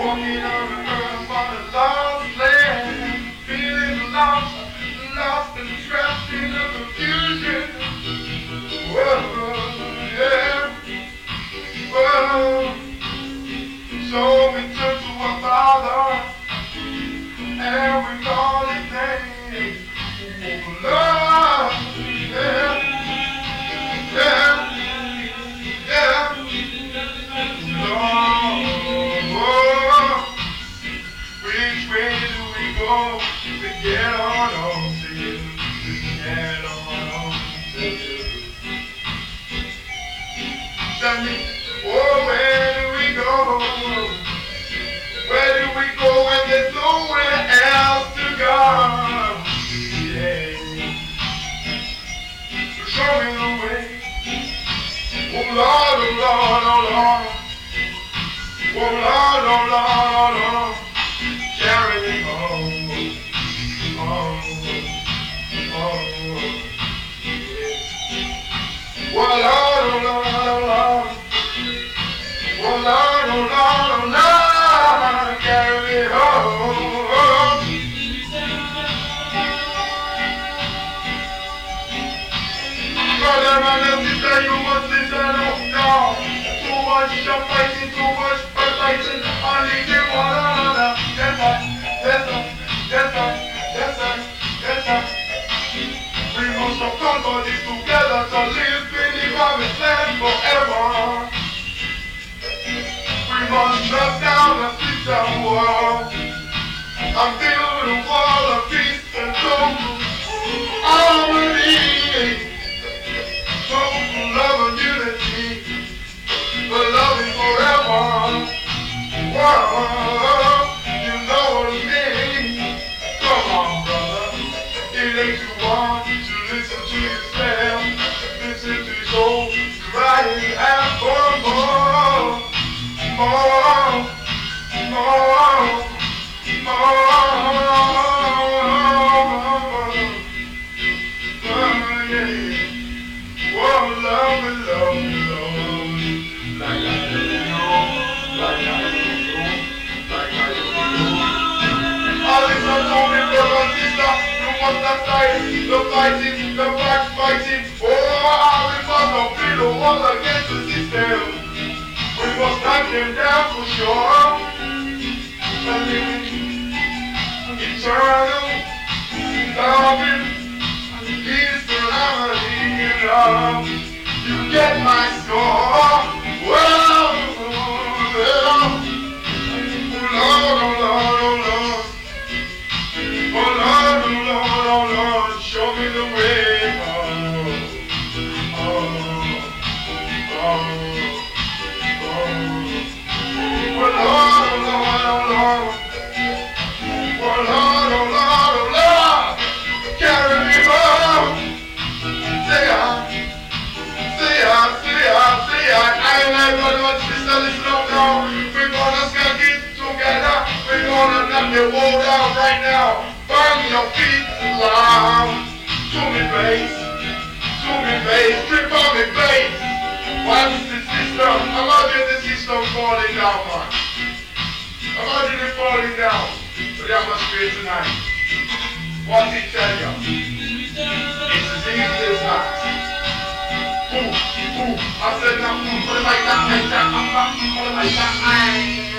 Walking on to get on home to you? Get on home to you. Tell me, oh, where do we go? Where do we go when there's nowhere else to go? Yeah. Show me the way. Oh Lord, oh Lord, oh Lord. Oh Lord, oh Lord, oh Lord. Too much fighting, too much Must shut down the system wall and build Fighting, backbiting. Oh, we must not be the one against the system. We must them down for sure. Eternal, loving, peace, and love. You get my score. Gonna knock the wall down right now. Bang your feet loud. Imagine it falling down to the atmosphere tonight. What it tell you? It's as easy as that. Boom, boom. I said now, boom, put it like that, like that, like that, put it like that.